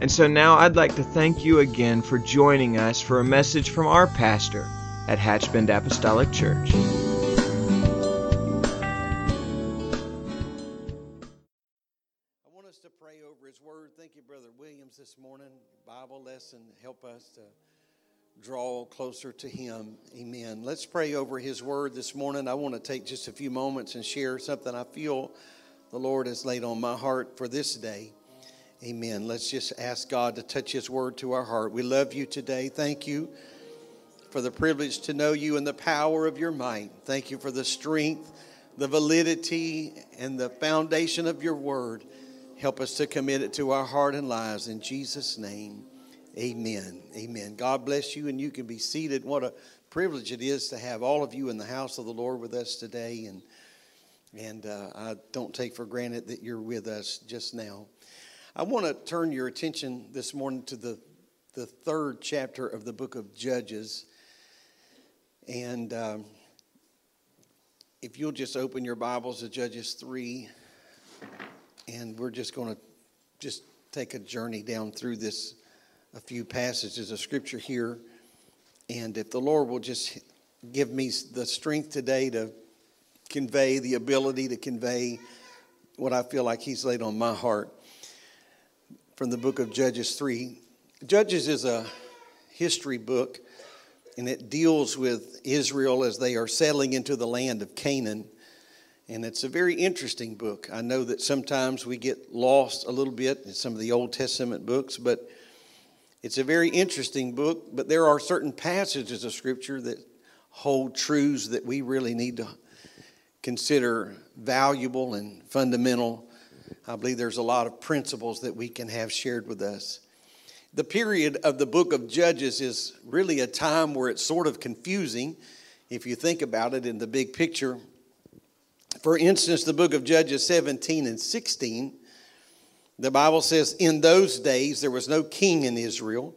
And so now I'd like to thank you again for joining us for a message from our pastor at Hatchbend Apostolic Church. I want us to pray over His Word. Thank you, Brother Williams, this morning. Bible lesson help us to draw closer to Him. Amen. Let's pray over His Word this morning. I want to take just a few moments and share something I feel the Lord has laid on my heart for this day. Amen. Let's just ask God to touch His Word to our heart. We love you today. Thank you for the privilege to know you and the power of your might. Thank you for the strength, the validity, and the foundation of your Word. Help us to commit it to our heart and lives. In Jesus' name, amen. Amen. God bless you, and you can be seated. What a privilege it is to have all of you in the house of the Lord with us today. And, and uh, I don't take for granted that you're with us just now. I want to turn your attention this morning to the, the third chapter of the book of Judges. And um, if you'll just open your Bibles to Judges 3 and we're just going to just take a journey down through this a few passages of scripture here and if the lord will just give me the strength today to convey the ability to convey what i feel like he's laid on my heart from the book of judges 3 judges is a history book and it deals with israel as they are settling into the land of canaan and it's a very interesting book. I know that sometimes we get lost a little bit in some of the Old Testament books, but it's a very interesting book. But there are certain passages of Scripture that hold truths that we really need to consider valuable and fundamental. I believe there's a lot of principles that we can have shared with us. The period of the book of Judges is really a time where it's sort of confusing if you think about it in the big picture for instance, the book of Judges 17 and 16, the Bible says, In those days there was no king in Israel,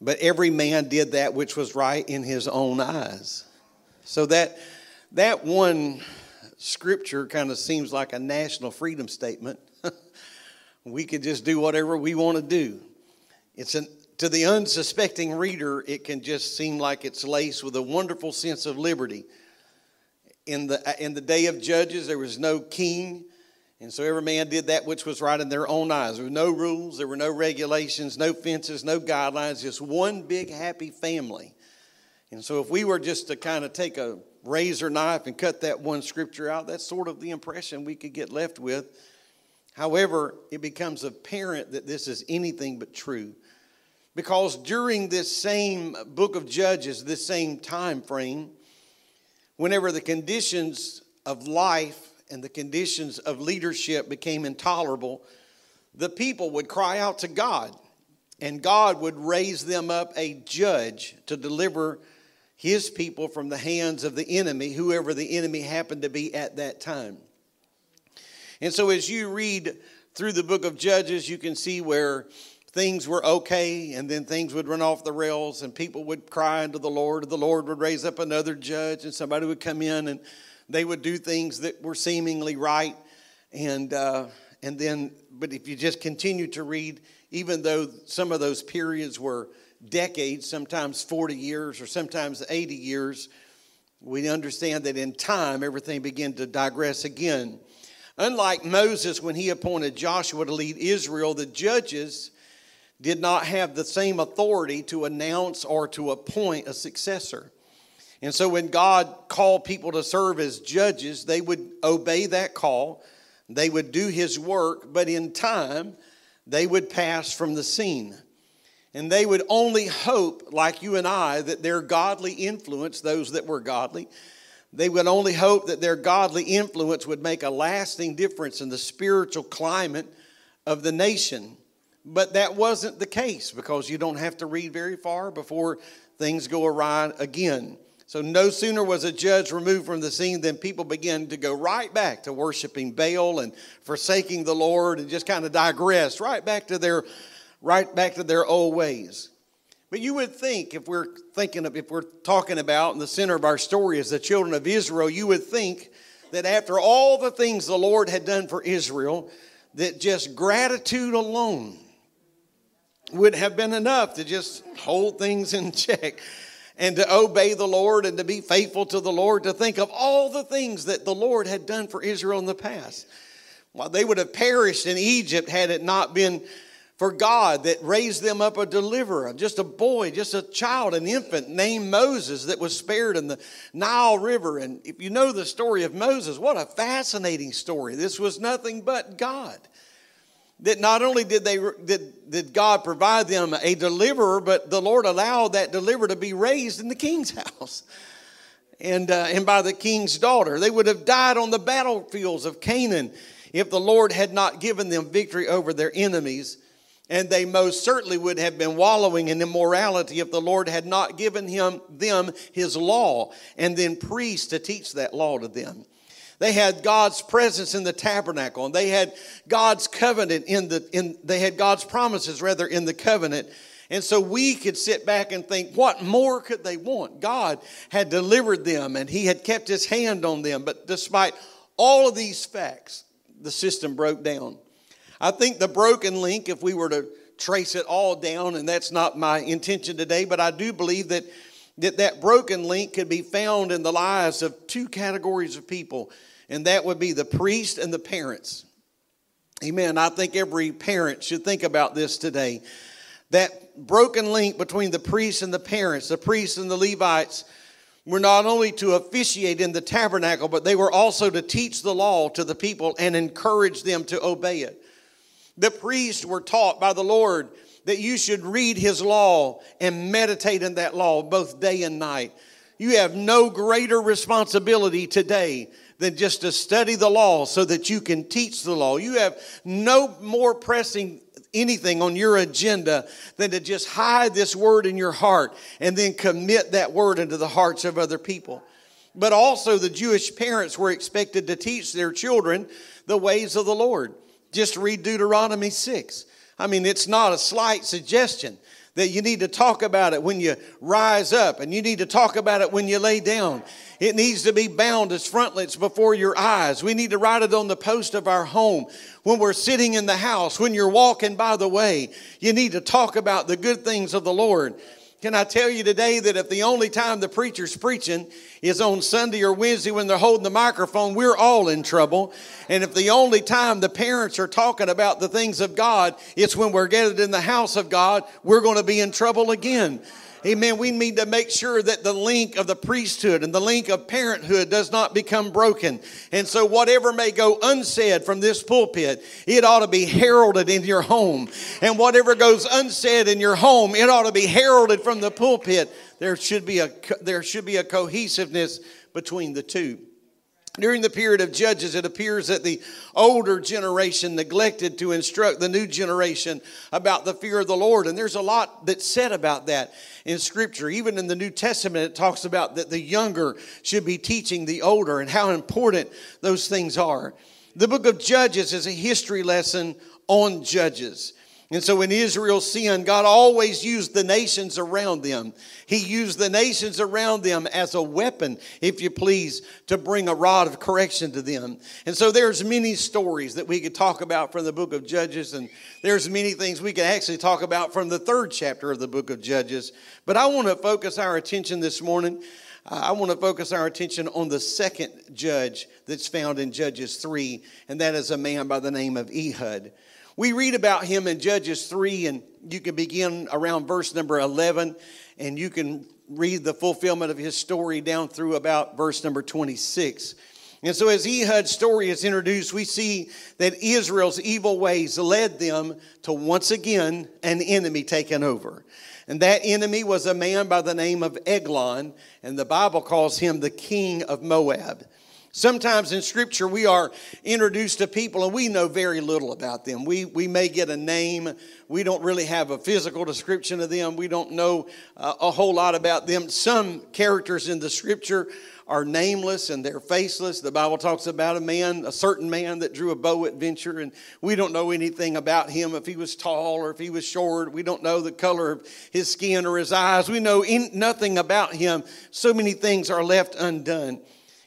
but every man did that which was right in his own eyes. So that, that one scripture kind of seems like a national freedom statement. we could just do whatever we want to do. It's an, to the unsuspecting reader, it can just seem like it's laced with a wonderful sense of liberty in the, in the day of judges, there was no king. And so every man did that which was right in their own eyes. There were no rules, there were no regulations, no fences, no guidelines, just one big happy family. And so if we were just to kind of take a razor knife and cut that one scripture out, that's sort of the impression we could get left with. However, it becomes apparent that this is anything but true. Because during this same book of Judges, this same time frame, whenever the conditions of life and the conditions of leadership became intolerable, the people would cry out to God, and God would raise them up a judge to deliver his people from the hands of the enemy, whoever the enemy happened to be at that time. And so, as you read through the book of Judges, you can see where things were okay and then things would run off the rails and people would cry unto the Lord. And the Lord would raise up another judge and somebody would come in and they would do things that were seemingly right. And, uh, and then, but if you just continue to read, even though some of those periods were decades, sometimes 40 years or sometimes 80 years, we understand that in time everything began to digress again. Unlike Moses, when he appointed Joshua to lead Israel, the judges did not have the same authority to announce or to appoint a successor. And so when God called people to serve as judges, they would obey that call, they would do his work, but in time, they would pass from the scene. And they would only hope, like you and I, that their godly influence, those that were godly, they would only hope that their godly influence would make a lasting difference in the spiritual climate of the nation. But that wasn't the case because you don't have to read very far before things go awry again. So no sooner was a judge removed from the scene than people began to go right back to worshiping Baal and forsaking the Lord and just kind of digress right back to their right back to their old ways. But you would think if we're thinking of if we're talking about in the center of our story is the children of Israel, you would think that after all the things the Lord had done for Israel, that just gratitude alone would have been enough to just hold things in check and to obey the Lord and to be faithful to the Lord, to think of all the things that the Lord had done for Israel in the past. Well, they would have perished in Egypt had it not been for God that raised them up a deliverer, just a boy, just a child, an infant named Moses that was spared in the Nile River. And if you know the story of Moses, what a fascinating story. This was nothing but God that not only did they did, did God provide them a deliverer, but the Lord allowed that deliverer to be raised in the king's house. And, uh, and by the king's daughter. They would have died on the battlefields of Canaan if the Lord had not given them victory over their enemies. And they most certainly would have been wallowing in immorality if the Lord had not given him, them his law and then priests to teach that law to them. They had God's presence in the tabernacle, and they had God's covenant in the in they had God's promises rather in the covenant. And so we could sit back and think, what more could they want? God had delivered them and He had kept His hand on them. But despite all of these facts, the system broke down. I think the broken link, if we were to trace it all down, and that's not my intention today, but I do believe that that, that broken link could be found in the lives of two categories of people and that would be the priest and the parents. Amen. I think every parent should think about this today. That broken link between the priests and the parents, the priests and the Levites, were not only to officiate in the tabernacle, but they were also to teach the law to the people and encourage them to obey it. The priests were taught by the Lord that you should read his law and meditate in that law both day and night. You have no greater responsibility today than just to study the law so that you can teach the law. You have no more pressing anything on your agenda than to just hide this word in your heart and then commit that word into the hearts of other people. But also, the Jewish parents were expected to teach their children the ways of the Lord. Just read Deuteronomy 6. I mean, it's not a slight suggestion that you need to talk about it when you rise up and you need to talk about it when you lay down. It needs to be bound as frontlets before your eyes. We need to write it on the post of our home. When we're sitting in the house, when you're walking by the way, you need to talk about the good things of the Lord. Can I tell you today that if the only time the preacher's preaching is on Sunday or Wednesday when they're holding the microphone, we're all in trouble. And if the only time the parents are talking about the things of God, it's when we're gathered in the house of God, we're going to be in trouble again. Amen. We need to make sure that the link of the priesthood and the link of parenthood does not become broken. And so, whatever may go unsaid from this pulpit, it ought to be heralded in your home. And whatever goes unsaid in your home, it ought to be heralded from the pulpit. There should be a, there should be a cohesiveness between the two. During the period of Judges, it appears that the older generation neglected to instruct the new generation about the fear of the Lord. And there's a lot that's said about that in Scripture. Even in the New Testament, it talks about that the younger should be teaching the older and how important those things are. The book of Judges is a history lesson on Judges. And so when Israel sinned, God always used the nations around them. He used the nations around them as a weapon, if you please, to bring a rod of correction to them. And so there's many stories that we could talk about from the book of Judges, and there's many things we could actually talk about from the third chapter of the book of Judges. But I want to focus our attention this morning. I want to focus our attention on the second judge that's found in Judges 3, and that is a man by the name of Ehud. We read about him in Judges 3, and you can begin around verse number 11, and you can read the fulfillment of his story down through about verse number 26. And so, as Ehud's story is introduced, we see that Israel's evil ways led them to once again an enemy taken over. And that enemy was a man by the name of Eglon, and the Bible calls him the king of Moab. Sometimes in Scripture, we are introduced to people and we know very little about them. We, we may get a name, we don't really have a physical description of them, we don't know uh, a whole lot about them. Some characters in the Scripture are nameless and they're faceless. The Bible talks about a man, a certain man that drew a bow at venture, and we don't know anything about him if he was tall or if he was short. We don't know the color of his skin or his eyes. We know in, nothing about him. So many things are left undone.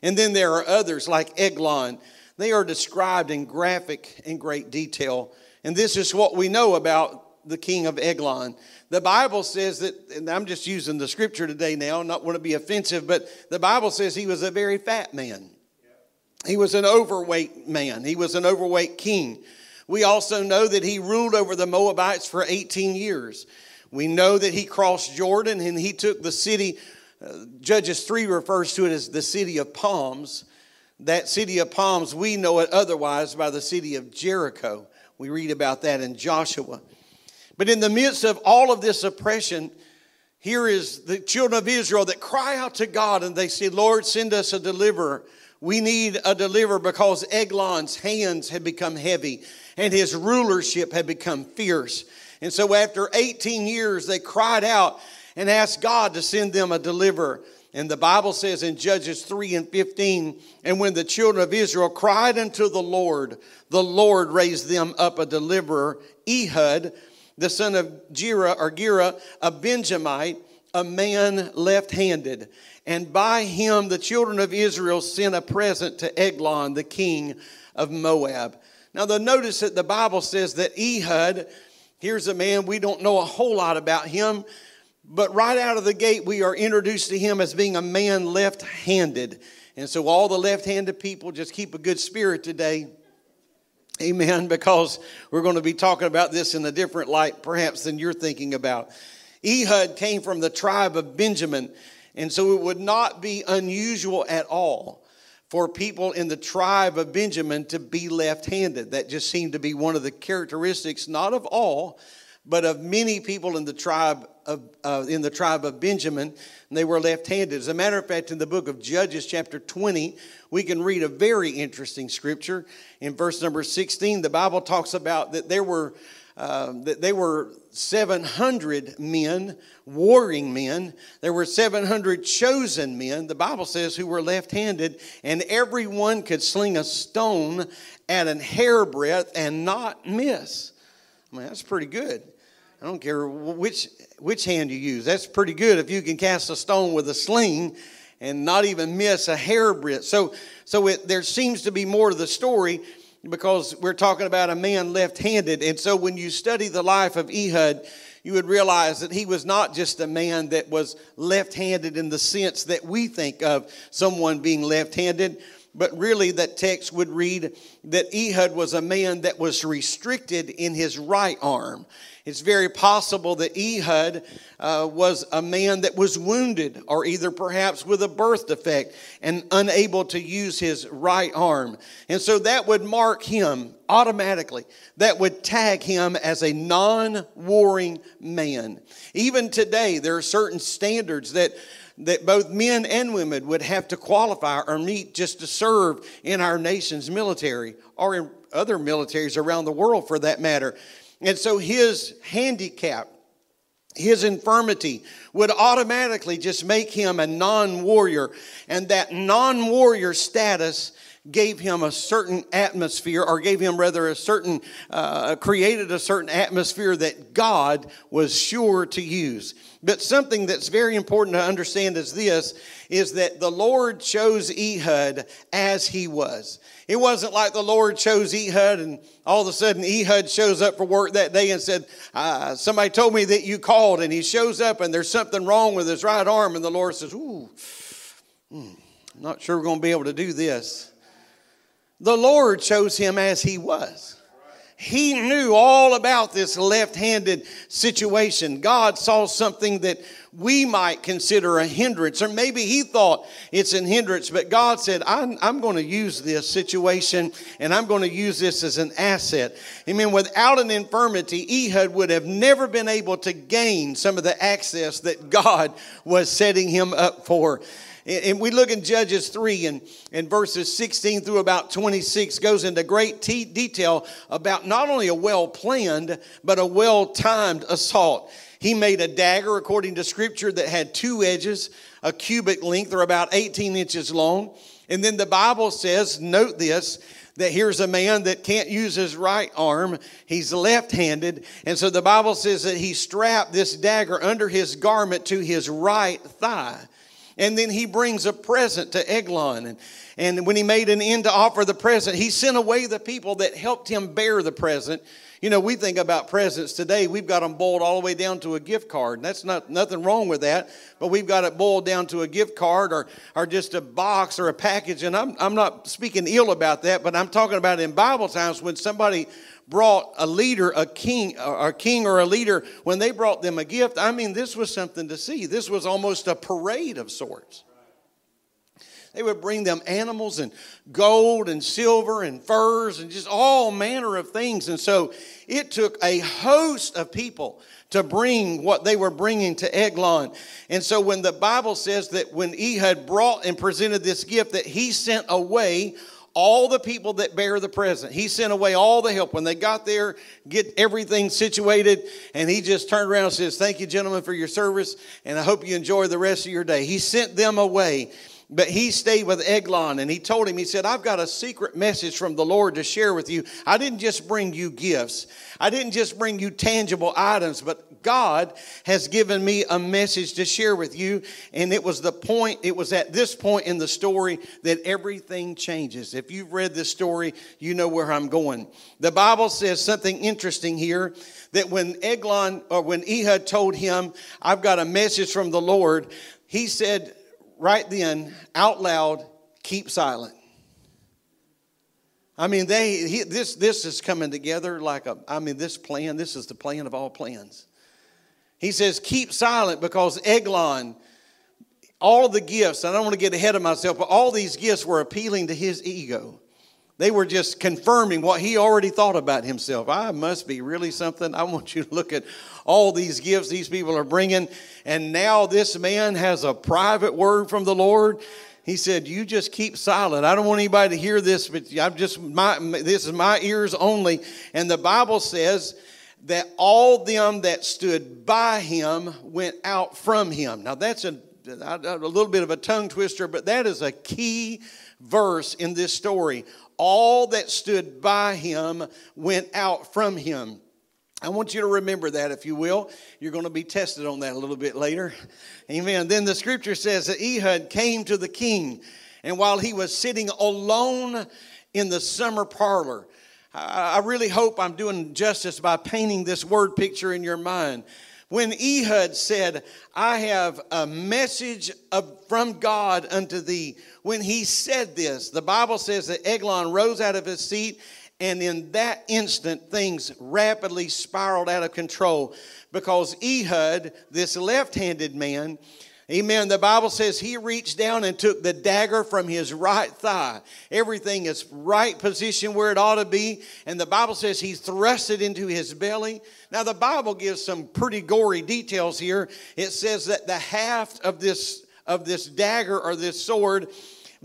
And then there are others like Eglon. They are described in graphic and great detail. And this is what we know about the king of Eglon. The Bible says that, and I'm just using the scripture today now, not want to be offensive, but the Bible says he was a very fat man. He was an overweight man. He was an overweight king. We also know that he ruled over the Moabites for 18 years. We know that he crossed Jordan and he took the city. Judges 3 refers to it as the city of palms. That city of palms, we know it otherwise by the city of Jericho. We read about that in Joshua. But in the midst of all of this oppression, here is the children of Israel that cry out to God and they say, Lord, send us a deliverer. We need a deliverer because Eglon's hands had become heavy and his rulership had become fierce. And so after 18 years, they cried out and asked God to send them a deliverer. And the Bible says in Judges 3 and 15, and when the children of Israel cried unto the Lord, the Lord raised them up a deliverer, Ehud, the son of Gera or Gera, a Benjamite, a man left handed. And by him the children of Israel sent a present to Eglon, the king of Moab. Now, the notice that the Bible says that Ehud, here's a man we don't know a whole lot about him, but right out of the gate we are introduced to him as being a man left handed. And so, all the left handed people, just keep a good spirit today. Amen. Because we're going to be talking about this in a different light, perhaps, than you're thinking about. Ehud came from the tribe of Benjamin, and so it would not be unusual at all for people in the tribe of Benjamin to be left handed. That just seemed to be one of the characteristics, not of all, but of many people in the tribe of, uh, in the tribe of Benjamin. they were left handed. As a matter of fact, in the book of Judges, chapter 20, we can read a very interesting scripture. In verse number 16, the Bible talks about that there were um, that they were 700 men, warring men. There were 700 chosen men, the Bible says, who were left handed, and everyone could sling a stone at an hairbreadth and not miss. I mean, that's pretty good. I don't care which, which hand you use. That's pretty good if you can cast a stone with a sling and not even miss a hairbreadth. So, so it, there seems to be more to the story because we're talking about a man left handed. And so when you study the life of Ehud, you would realize that he was not just a man that was left handed in the sense that we think of someone being left handed, but really that text would read that Ehud was a man that was restricted in his right arm. It's very possible that Ehud uh, was a man that was wounded, or either perhaps with a birth defect and unable to use his right arm. And so that would mark him automatically, that would tag him as a non warring man. Even today, there are certain standards that that both men and women would have to qualify or meet just to serve in our nation's military or in other militaries around the world for that matter. And so his handicap, his infirmity would automatically just make him a non warrior. And that non warrior status gave him a certain atmosphere, or gave him rather a certain, uh, created a certain atmosphere that God was sure to use. But something that's very important to understand is this is that the Lord chose Ehud as he was. It wasn't like the Lord chose Ehud and all of a sudden Ehud shows up for work that day and said, uh, Somebody told me that you called, and he shows up and there's something wrong with his right arm, and the Lord says, Ooh, hmm, I'm not sure we're going to be able to do this. The Lord chose him as he was. He knew all about this left handed situation. God saw something that we might consider a hindrance, or maybe he thought it's a hindrance, but God said, I'm, I'm going to use this situation and I'm going to use this as an asset. I mean, without an infirmity, Ehud would have never been able to gain some of the access that God was setting him up for. And we look in Judges 3 and, and verses 16 through about 26 goes into great detail about not only a well planned, but a well timed assault. He made a dagger, according to scripture, that had two edges, a cubit length, or about 18 inches long. And then the Bible says, note this, that here's a man that can't use his right arm. He's left handed. And so the Bible says that he strapped this dagger under his garment to his right thigh. And then he brings a present to Eglon. And, and when he made an end to offer the present, he sent away the people that helped him bear the present. You know, we think about presents today, we've got them boiled all the way down to a gift card. And that's not nothing wrong with that, but we've got it boiled down to a gift card or, or just a box or a package. And I'm, I'm not speaking ill about that, but I'm talking about in Bible times when somebody brought a leader, a king, a king or a leader, when they brought them a gift, I mean, this was something to see. This was almost a parade of sorts. They would bring them animals and gold and silver and furs and just all manner of things. And so it took a host of people to bring what they were bringing to Eglon. And so when the Bible says that when Ehud brought and presented this gift, that he sent away all the people that bear the present. He sent away all the help. When they got there, get everything situated, and he just turned around and says, Thank you, gentlemen, for your service, and I hope you enjoy the rest of your day. He sent them away. But he stayed with Eglon and he told him, he said, I've got a secret message from the Lord to share with you. I didn't just bring you gifts, I didn't just bring you tangible items, but God has given me a message to share with you. And it was the point, it was at this point in the story that everything changes. If you've read this story, you know where I'm going. The Bible says something interesting here that when Eglon or when Ehud told him, I've got a message from the Lord, he said, right then, out loud, keep silent. I mean, they he, this this is coming together like a. I mean, this plan. This is the plan of all plans. He says, keep silent because Eglon, all the gifts. I don't want to get ahead of myself, but all these gifts were appealing to his ego. They were just confirming what he already thought about himself. I must be really something. I want you to look at all these gifts these people are bringing. And now this man has a private word from the Lord. He said, "You just keep silent. I don't want anybody to hear this, but I'm just my this is my ears only." And the Bible says that all them that stood by him went out from him. Now that's a a little bit of a tongue twister, but that is a key verse in this story all that stood by him went out from him. I want you to remember that, if you will. You're going to be tested on that a little bit later. Amen. Then the scripture says that Ehud came to the king, and while he was sitting alone in the summer parlor, I really hope I'm doing justice by painting this word picture in your mind. When Ehud said, I have a message of, from God unto thee, when he said this, the Bible says that Eglon rose out of his seat, and in that instant, things rapidly spiraled out of control because Ehud, this left handed man, Amen. The Bible says he reached down and took the dagger from his right thigh. Everything is right position where it ought to be. And the Bible says he thrust it into his belly. Now, the Bible gives some pretty gory details here. It says that the haft of this, of this dagger or this sword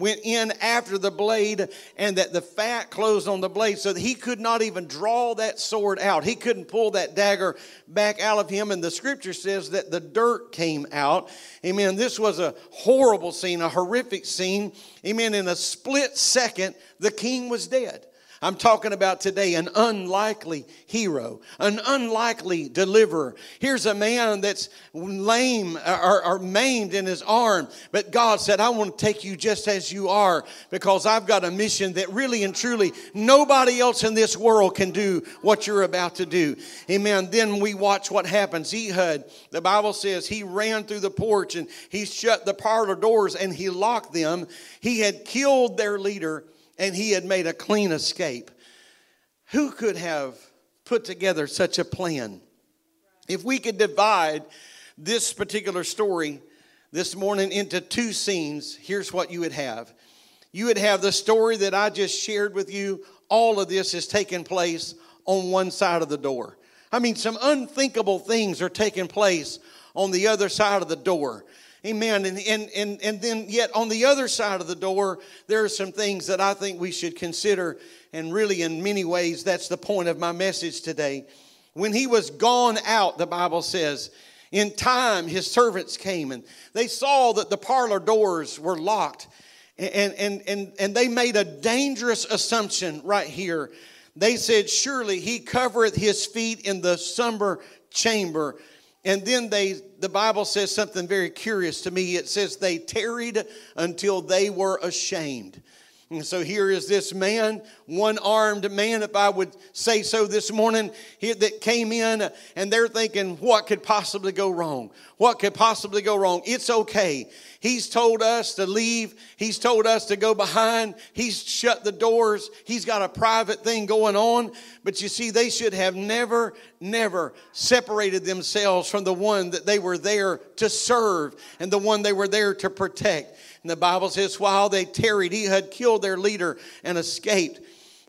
went in after the blade and that the fat closed on the blade so that he could not even draw that sword out. He couldn't pull that dagger back out of him. And the scripture says that the dirt came out. Amen. This was a horrible scene, a horrific scene. Amen. In a split second, the king was dead. I'm talking about today an unlikely hero, an unlikely deliverer. Here's a man that's lame or, or, maimed in his arm, but God said, I want to take you just as you are because I've got a mission that really and truly nobody else in this world can do what you're about to do. Amen. Then we watch what happens. Ehud, the Bible says he ran through the porch and he shut the parlor doors and he locked them. He had killed their leader and he had made a clean escape. Who could have put together such a plan? If we could divide this particular story this morning into two scenes, here's what you would have. You would have the story that I just shared with you. All of this is taking place on one side of the door. I mean, some unthinkable things are taking place on the other side of the door. Amen. And, and, and, and then, yet, on the other side of the door, there are some things that I think we should consider. And really, in many ways, that's the point of my message today. When he was gone out, the Bible says, in time his servants came and they saw that the parlor doors were locked. And, and, and, and they made a dangerous assumption right here. They said, Surely he covereth his feet in the slumber chamber and then they, the Bible says something very curious to me. It says they tarried until they were ashamed. And so here is this man, one armed man, if I would say so this morning, that came in and they're thinking, what could possibly go wrong? What could possibly go wrong? It's okay. He's told us to leave. He's told us to go behind. He's shut the doors. He's got a private thing going on. But you see, they should have never, never separated themselves from the one that they were there to serve and the one they were there to protect. And the Bible says, while they tarried, he had killed their leader and escaped.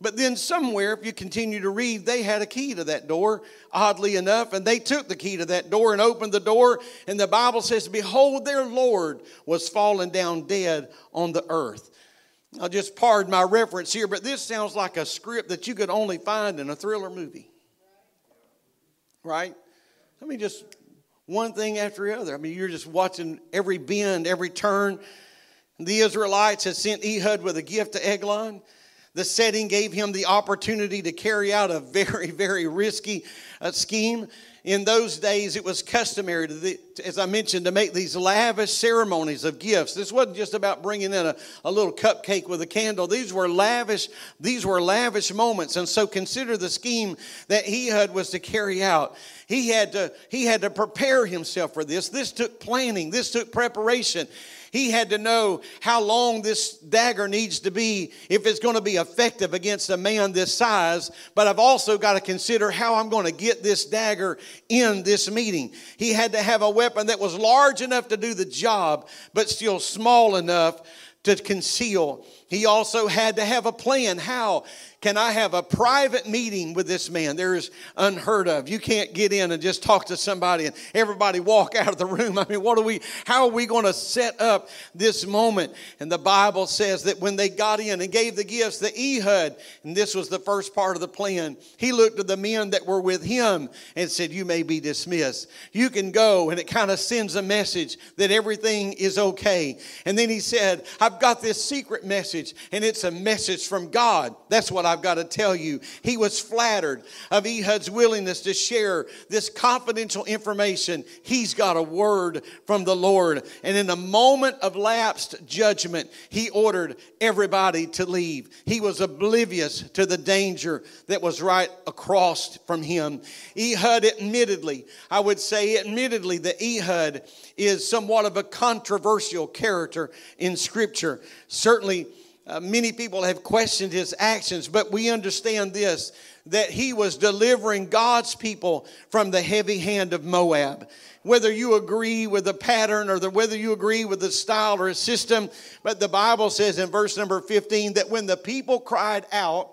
But then, somewhere, if you continue to read, they had a key to that door, oddly enough, and they took the key to that door and opened the door. And the Bible says, Behold, their Lord was fallen down dead on the earth. I'll just pardon my reference here, but this sounds like a script that you could only find in a thriller movie. Right? I mean, just one thing after the other. I mean, you're just watching every bend, every turn. The Israelites had sent Ehud with a gift to Eglon. The setting gave him the opportunity to carry out a very, very risky uh, scheme. In those days, it was customary, to the, as I mentioned, to make these lavish ceremonies of gifts. This wasn't just about bringing in a, a little cupcake with a candle. These were lavish. These were lavish moments. And so, consider the scheme that Ehud was to carry out. He had to. He had to prepare himself for this. This took planning. This took preparation. He had to know how long this dagger needs to be if it's going to be effective against a man this size. But I've also got to consider how I'm going to get this dagger in this meeting. He had to have a weapon that was large enough to do the job, but still small enough to conceal. He also had to have a plan. How? Can I have a private meeting with this man? There is unheard of. You can't get in and just talk to somebody and everybody walk out of the room. I mean, what are we, how are we going to set up this moment? And the Bible says that when they got in and gave the gifts, the Ehud, and this was the first part of the plan, he looked at the men that were with him and said, You may be dismissed. You can go. And it kind of sends a message that everything is okay. And then he said, I've got this secret message, and it's a message from God. That's what I I've got to tell you. He was flattered of Ehud's willingness to share this confidential information. He's got a word from the Lord. And in a moment of lapsed judgment, he ordered everybody to leave. He was oblivious to the danger that was right across from him. Ehud, admittedly, I would say, admittedly, that Ehud is somewhat of a controversial character in Scripture. Certainly, uh, many people have questioned his actions, but we understand this that he was delivering God's people from the heavy hand of Moab. Whether you agree with the pattern or the, whether you agree with the style or a system, but the Bible says in verse number 15 that when the people cried out,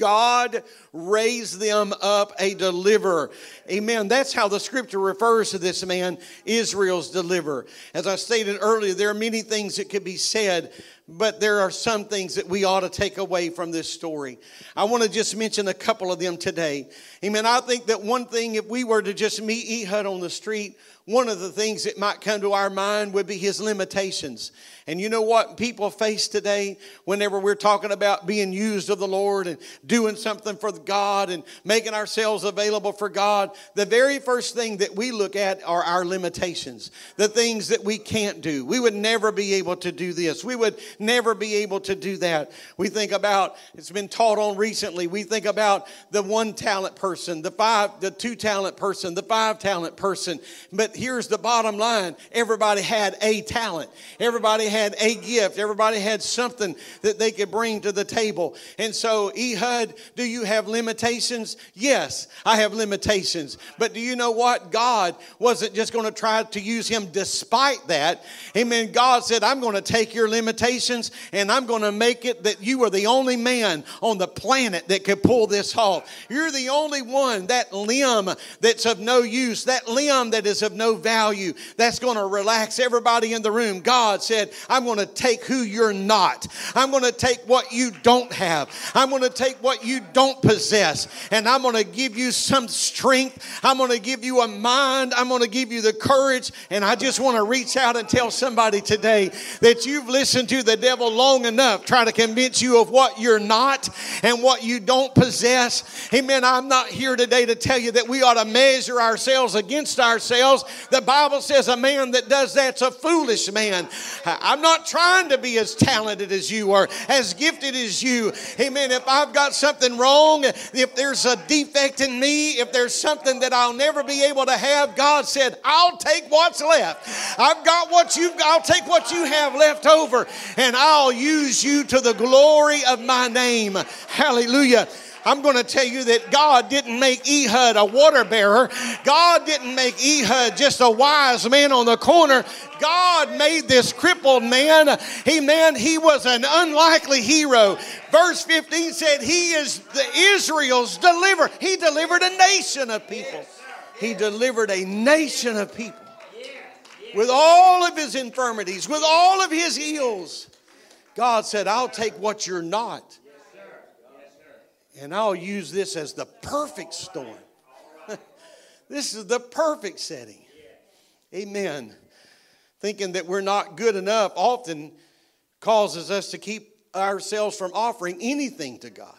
God raised them up a deliverer. Amen. That's how the scripture refers to this man, Israel's deliverer. As I stated earlier, there are many things that could be said, but there are some things that we ought to take away from this story. I want to just mention a couple of them today. Amen. I think that one thing, if we were to just meet Ehud on the street, one of the things that might come to our mind would be his limitations. And you know what people face today whenever we're talking about being used of the Lord and doing something for God and making ourselves available for God? The very first thing that we look at are our limitations, the things that we can't do. We would never be able to do this. We would never be able to do that. We think about, it's been taught on recently, we think about the one talent person, the five, the two talent person, the five talent person. But here's the bottom line everybody had a talent. Everybody had had a gift. Everybody had something that they could bring to the table. And so, Ehud, do you have limitations? Yes, I have limitations. But do you know what? God wasn't just going to try to use him despite that. Amen. God said, I'm going to take your limitations and I'm going to make it that you are the only man on the planet that could pull this off. You're the only one, that limb that's of no use, that limb that is of no value that's going to relax everybody in the room. God said, I'm going to take who you're not. I'm going to take what you don't have. I'm going to take what you don't possess. And I'm going to give you some strength. I'm going to give you a mind. I'm going to give you the courage. And I just want to reach out and tell somebody today that you've listened to the devil long enough trying to convince you of what you're not and what you don't possess. Amen. I'm not here today to tell you that we ought to measure ourselves against ourselves. The Bible says a man that does that's a foolish man. I'm not trying to be as talented as you or as gifted as you. Amen. If I've got something wrong, if there's a defect in me, if there's something that I'll never be able to have, God said, I'll take what's left. I've got what you've got. I'll take what you have left over and I'll use you to the glory of my name. Hallelujah. I'm going to tell you that God didn't make Ehud a water bearer. God didn't make Ehud just a wise man on the corner. God made this crippled man. He man, he was an unlikely hero. Verse 15 said he is the Israel's deliverer. He delivered a nation of people. He delivered a nation of people with all of his infirmities, with all of his ills. God said, I'll take what you're not and I'll use this as the perfect storm. this is the perfect setting. Amen. Thinking that we're not good enough often causes us to keep ourselves from offering anything to God.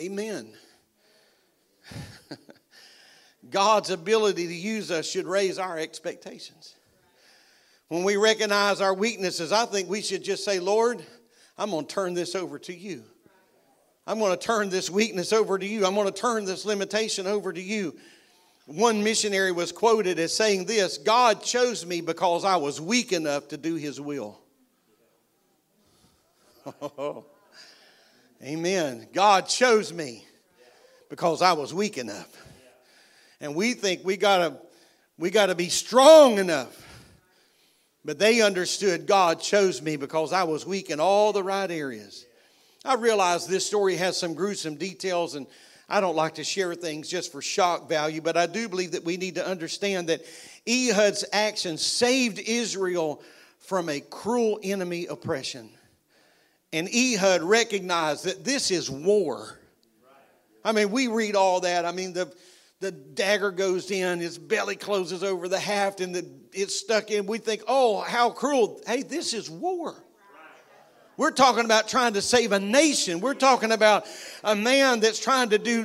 Amen. God's ability to use us should raise our expectations. When we recognize our weaknesses, I think we should just say, Lord, I'm going to turn this over to you. I'm going to turn this weakness over to you. I'm going to turn this limitation over to you. One missionary was quoted as saying this God chose me because I was weak enough to do his will. Oh, amen. God chose me because I was weak enough. And we think we gotta we gotta be strong enough. But they understood God chose me because I was weak in all the right areas. I realize this story has some gruesome details, and I don't like to share things just for shock value, but I do believe that we need to understand that Ehud's actions saved Israel from a cruel enemy oppression. And Ehud recognized that this is war. I mean, we read all that. I mean, the, the dagger goes in, his belly closes over the haft, and the, it's stuck in. We think, oh, how cruel. Hey, this is war. We're talking about trying to save a nation. We're talking about a man that's trying to do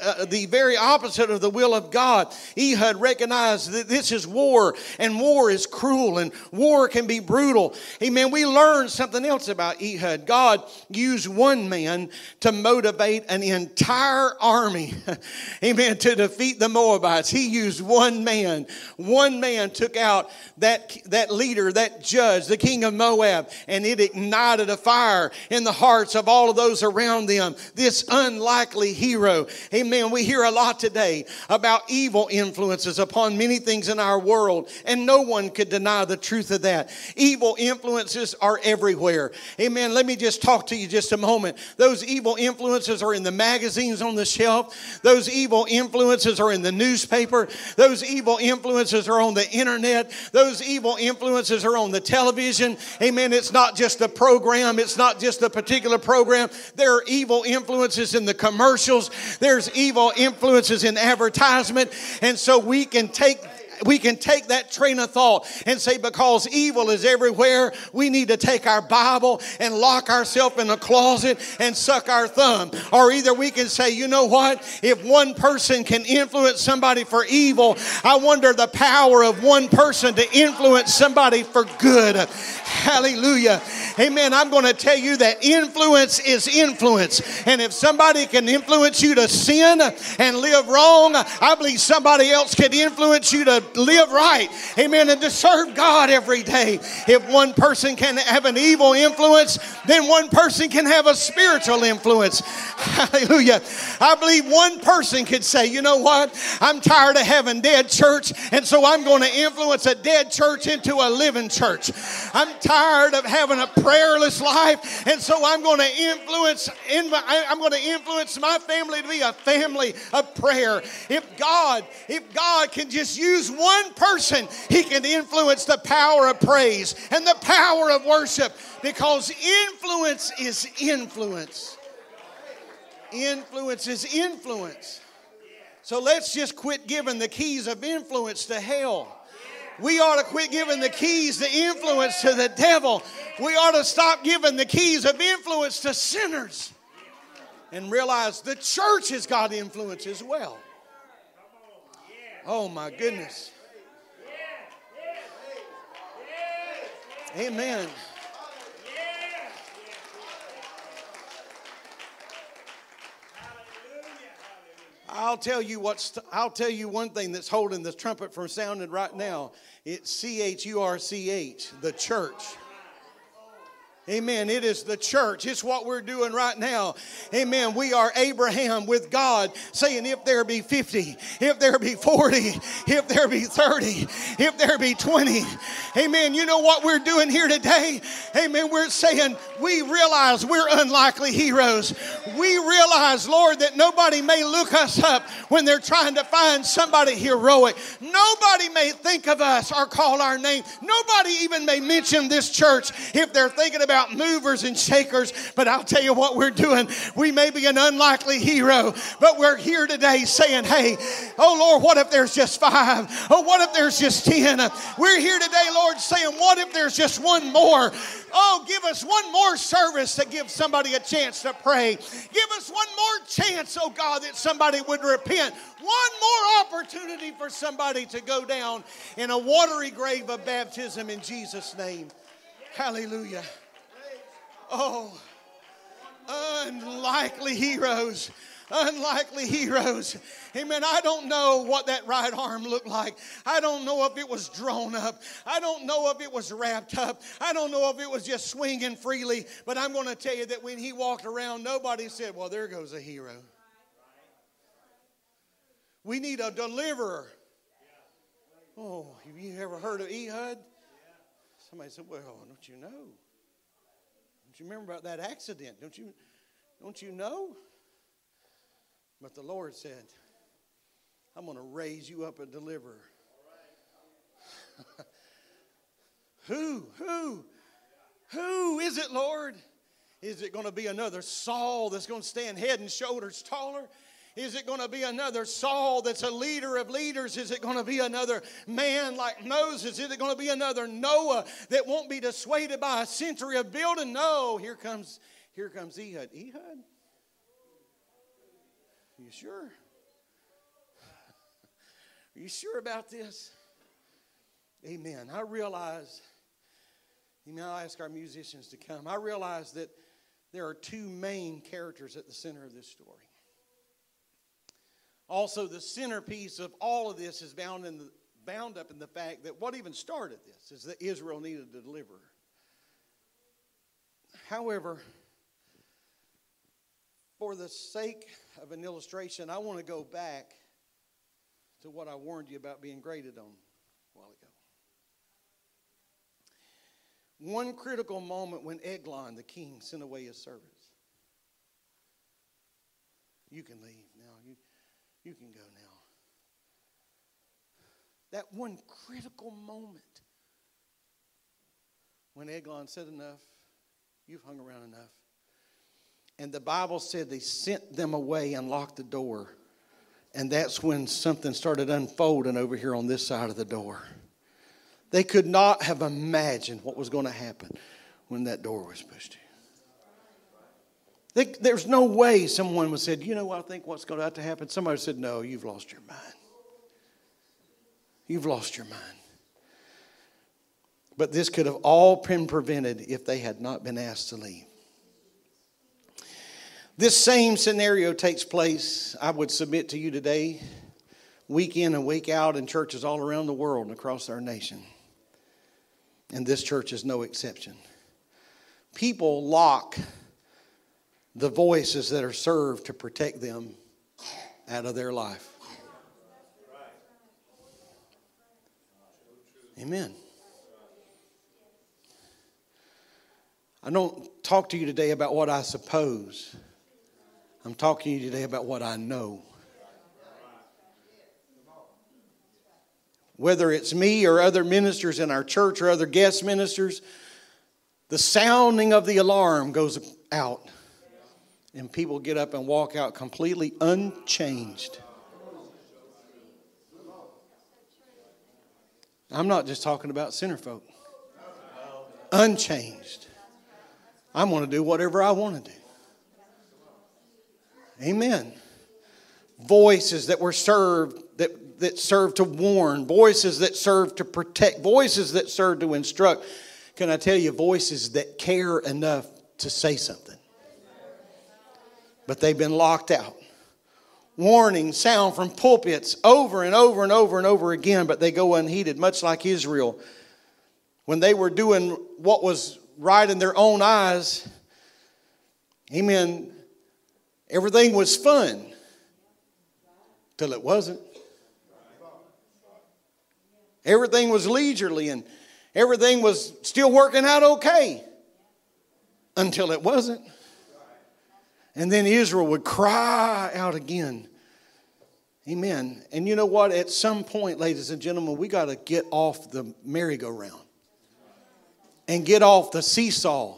uh, the very opposite of the will of God. Ehud recognized that this is war, and war is cruel, and war can be brutal. Amen. We learned something else about Ehud. God used one man to motivate an entire army, amen, to defeat the Moabites. He used one man. One man took out that, that leader, that judge, the king of Moab, and it ignited a fire in the hearts of all of those around them. This unlikely hero. Amen. We hear a lot today about evil influences upon many things in our world, and no one could deny the truth of that. Evil influences are everywhere. Amen. Let me just talk to you just a moment. Those evil influences are in the magazines on the shelf, those evil influences are in the newspaper, those evil influences are on the internet, those evil influences are on the television. Amen. It's not just the program program. It's not just a particular program. There are evil influences in the commercials. There's evil influences in advertisement. And so we can take we can take that train of thought and say, because evil is everywhere, we need to take our Bible and lock ourselves in a closet and suck our thumb. Or either we can say, you know what? If one person can influence somebody for evil, I wonder the power of one person to influence somebody for good. Hallelujah. Amen. I'm going to tell you that influence is influence. And if somebody can influence you to sin and live wrong, I believe somebody else could influence you to live right. Amen. And to serve God every day. If one person can have an evil influence, then one person can have a spiritual influence. Hallelujah. I believe one person could say, you know what? I'm tired of having dead church, and so I'm going to influence a dead church into a living church. I'm tired of having a prayerless life, and so I'm going to influence I'm going to influence my family to be a family of prayer. If God, if God can just use one person, He can influence the power of praise and the power of worship because influence is influence. Influence is influence. So let's just quit giving the keys of influence to hell. We ought to quit giving the keys to influence to the devil. We ought to stop giving the keys of influence to sinners and realize the church has got influence as well. Oh my goodness. Amen. I'll tell you what's. I'll tell you one thing that's holding the trumpet from sounding right now. It's C H U R C H, the church. Amen. It is the church. It's what we're doing right now. Amen. We are Abraham with God saying, if there be 50, if there be 40, if there be 30, if there be 20. Amen. You know what we're doing here today? Amen. We're saying we realize we're unlikely heroes. We realize, Lord, that nobody may look us up when they're trying to find somebody heroic. Nobody may think of us or call our name. Nobody even may mention this church if they're thinking about about movers and shakers, but I'll tell you what we're doing. We may be an unlikely hero, but we're here today saying, hey, oh Lord, what if there's just five? Oh, what if there's just ten? We're here today, Lord, saying, what if there's just one more? Oh, give us one more service to give somebody a chance to pray. Give us one more chance, oh God, that somebody would repent. One more opportunity for somebody to go down in a watery grave of baptism in Jesus' name. Hallelujah. Oh, unlikely heroes. Unlikely heroes. Amen. I don't know what that right arm looked like. I don't know if it was drawn up. I don't know if it was wrapped up. I don't know if it was just swinging freely. But I'm going to tell you that when he walked around, nobody said, Well, there goes a hero. We need a deliverer. Oh, have you ever heard of Ehud? Somebody said, Well, don't you know? Don't you remember about that accident? Don't you, don't you know? But the Lord said, I'm going to raise you up a deliverer. who? Who? Who is it, Lord? Is it going to be another Saul that's going to stand head and shoulders taller? Is it going to be another Saul that's a leader of leaders? Is it going to be another man like Moses? Is it going to be another Noah that won't be dissuaded by a century of building? No, here comes here comes Ehud. Ehud? Are you sure? Are you sure about this? Amen. I realize, you know, I ask our musicians to come. I realize that there are two main characters at the center of this story. Also, the centerpiece of all of this is bound, in the, bound up in the fact that what even started this is that Israel needed a deliverer. However, for the sake of an illustration, I want to go back to what I warned you about being graded on a while ago. One critical moment when Eglon, the king, sent away his servants. You can leave. You can go now. That one critical moment when Eglon said, Enough, you've hung around enough. And the Bible said they sent them away and locked the door. And that's when something started unfolding over here on this side of the door. They could not have imagined what was going to happen when that door was pushed they, there's no way someone would said, you know I think what's going to have to happen? Somebody said, no, you've lost your mind. You've lost your mind. But this could have all been prevented if they had not been asked to leave. This same scenario takes place, I would submit to you today, week in and week out in churches all around the world and across our nation. And this church is no exception. People lock the voices that are served to protect them out of their life. Amen. I don't talk to you today about what I suppose. I'm talking to you today about what I know. Whether it's me or other ministers in our church or other guest ministers, the sounding of the alarm goes out, and people get up and walk out completely unchanged. I'm not just talking about sinner folk. Unchanged. I'm going to do whatever I want to do. Amen. Voices that were served that, that serve to warn, voices that serve to protect, voices that serve to instruct. Can I tell you, voices that care enough to say something? But they've been locked out. Warning sound from pulpits over and over and over and over again, but they go unheeded, much like Israel. When they were doing what was right in their own eyes, amen, everything was fun till it wasn't. Everything was leisurely and everything was still working out okay until it wasn't. And then Israel would cry out again. Amen. And you know what? At some point, ladies and gentlemen, we got to get off the merry-go-round and get off the seesaw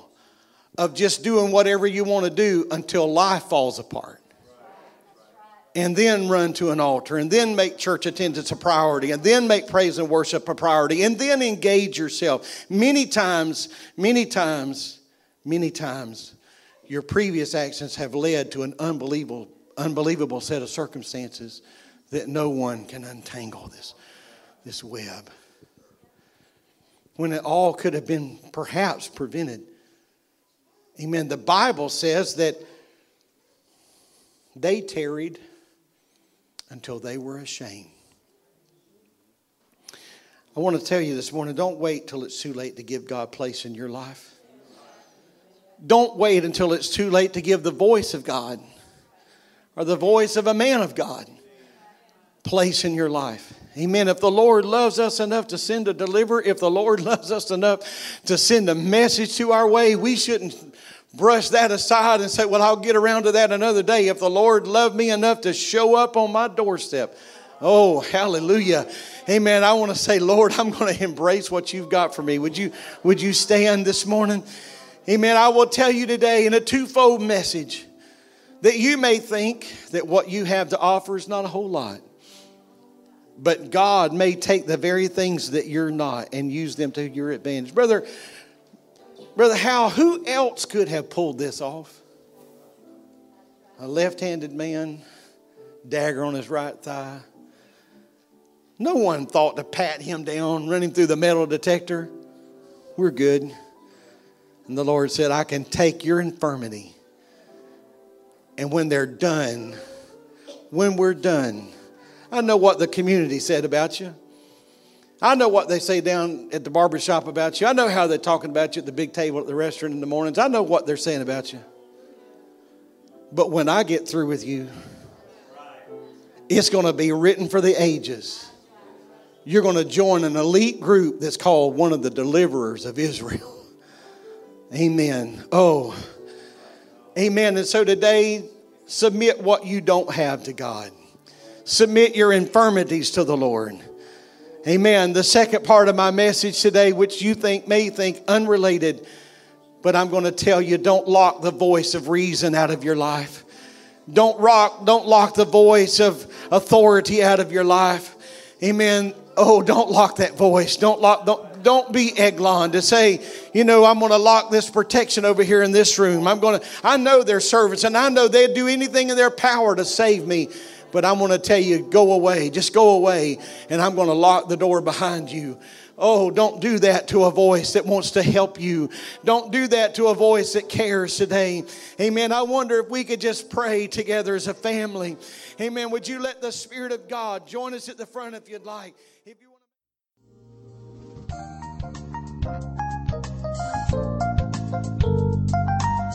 of just doing whatever you want to do until life falls apart. And then run to an altar, and then make church attendance a priority, and then make praise and worship a priority, and then engage yourself. Many times, many times, many times, your previous actions have led to an unbelievable, unbelievable set of circumstances that no one can untangle this, this web when it all could have been perhaps prevented. Amen. The Bible says that they tarried until they were ashamed. I want to tell you this morning don't wait till it's too late to give God place in your life. Don't wait until it's too late to give the voice of God or the voice of a man of God place in your life. Amen. If the Lord loves us enough to send a deliverer, if the Lord loves us enough to send a message to our way, we shouldn't brush that aside and say, Well, I'll get around to that another day. If the Lord loved me enough to show up on my doorstep, oh, hallelujah. Amen. I want to say, Lord, I'm going to embrace what you've got for me. Would you, would you stand this morning? Amen. I will tell you today in a twofold message that you may think that what you have to offer is not a whole lot. But God may take the very things that you're not and use them to your advantage. Brother, Brother Hal, who else could have pulled this off? A left handed man, dagger on his right thigh. No one thought to pat him down, run him through the metal detector. We're good. And the Lord said, I can take your infirmity. And when they're done, when we're done, I know what the community said about you. I know what they say down at the barber shop about you. I know how they're talking about you at the big table at the restaurant in the mornings. I know what they're saying about you. But when I get through with you, it's going to be written for the ages. You're going to join an elite group that's called one of the deliverers of Israel. Amen. Oh, amen. And so today, submit what you don't have to God. Submit your infirmities to the Lord. Amen. The second part of my message today, which you think may think unrelated, but I'm going to tell you don't lock the voice of reason out of your life. Don't rock, don't lock the voice of authority out of your life. Amen. Oh, don't lock that voice. Don't lock, don't, don't be Eglon to say, you know, I'm going to lock this protection over here in this room. I'm going to, I know their servants and I know they'd do anything in their power to save me. But I'm going to tell you, go away. Just go away. And I'm going to lock the door behind you. Oh, don't do that to a voice that wants to help you. Don't do that to a voice that cares today. Amen. I wonder if we could just pray together as a family. Amen. Would you let the Spirit of God join us at the front if you'd like? If you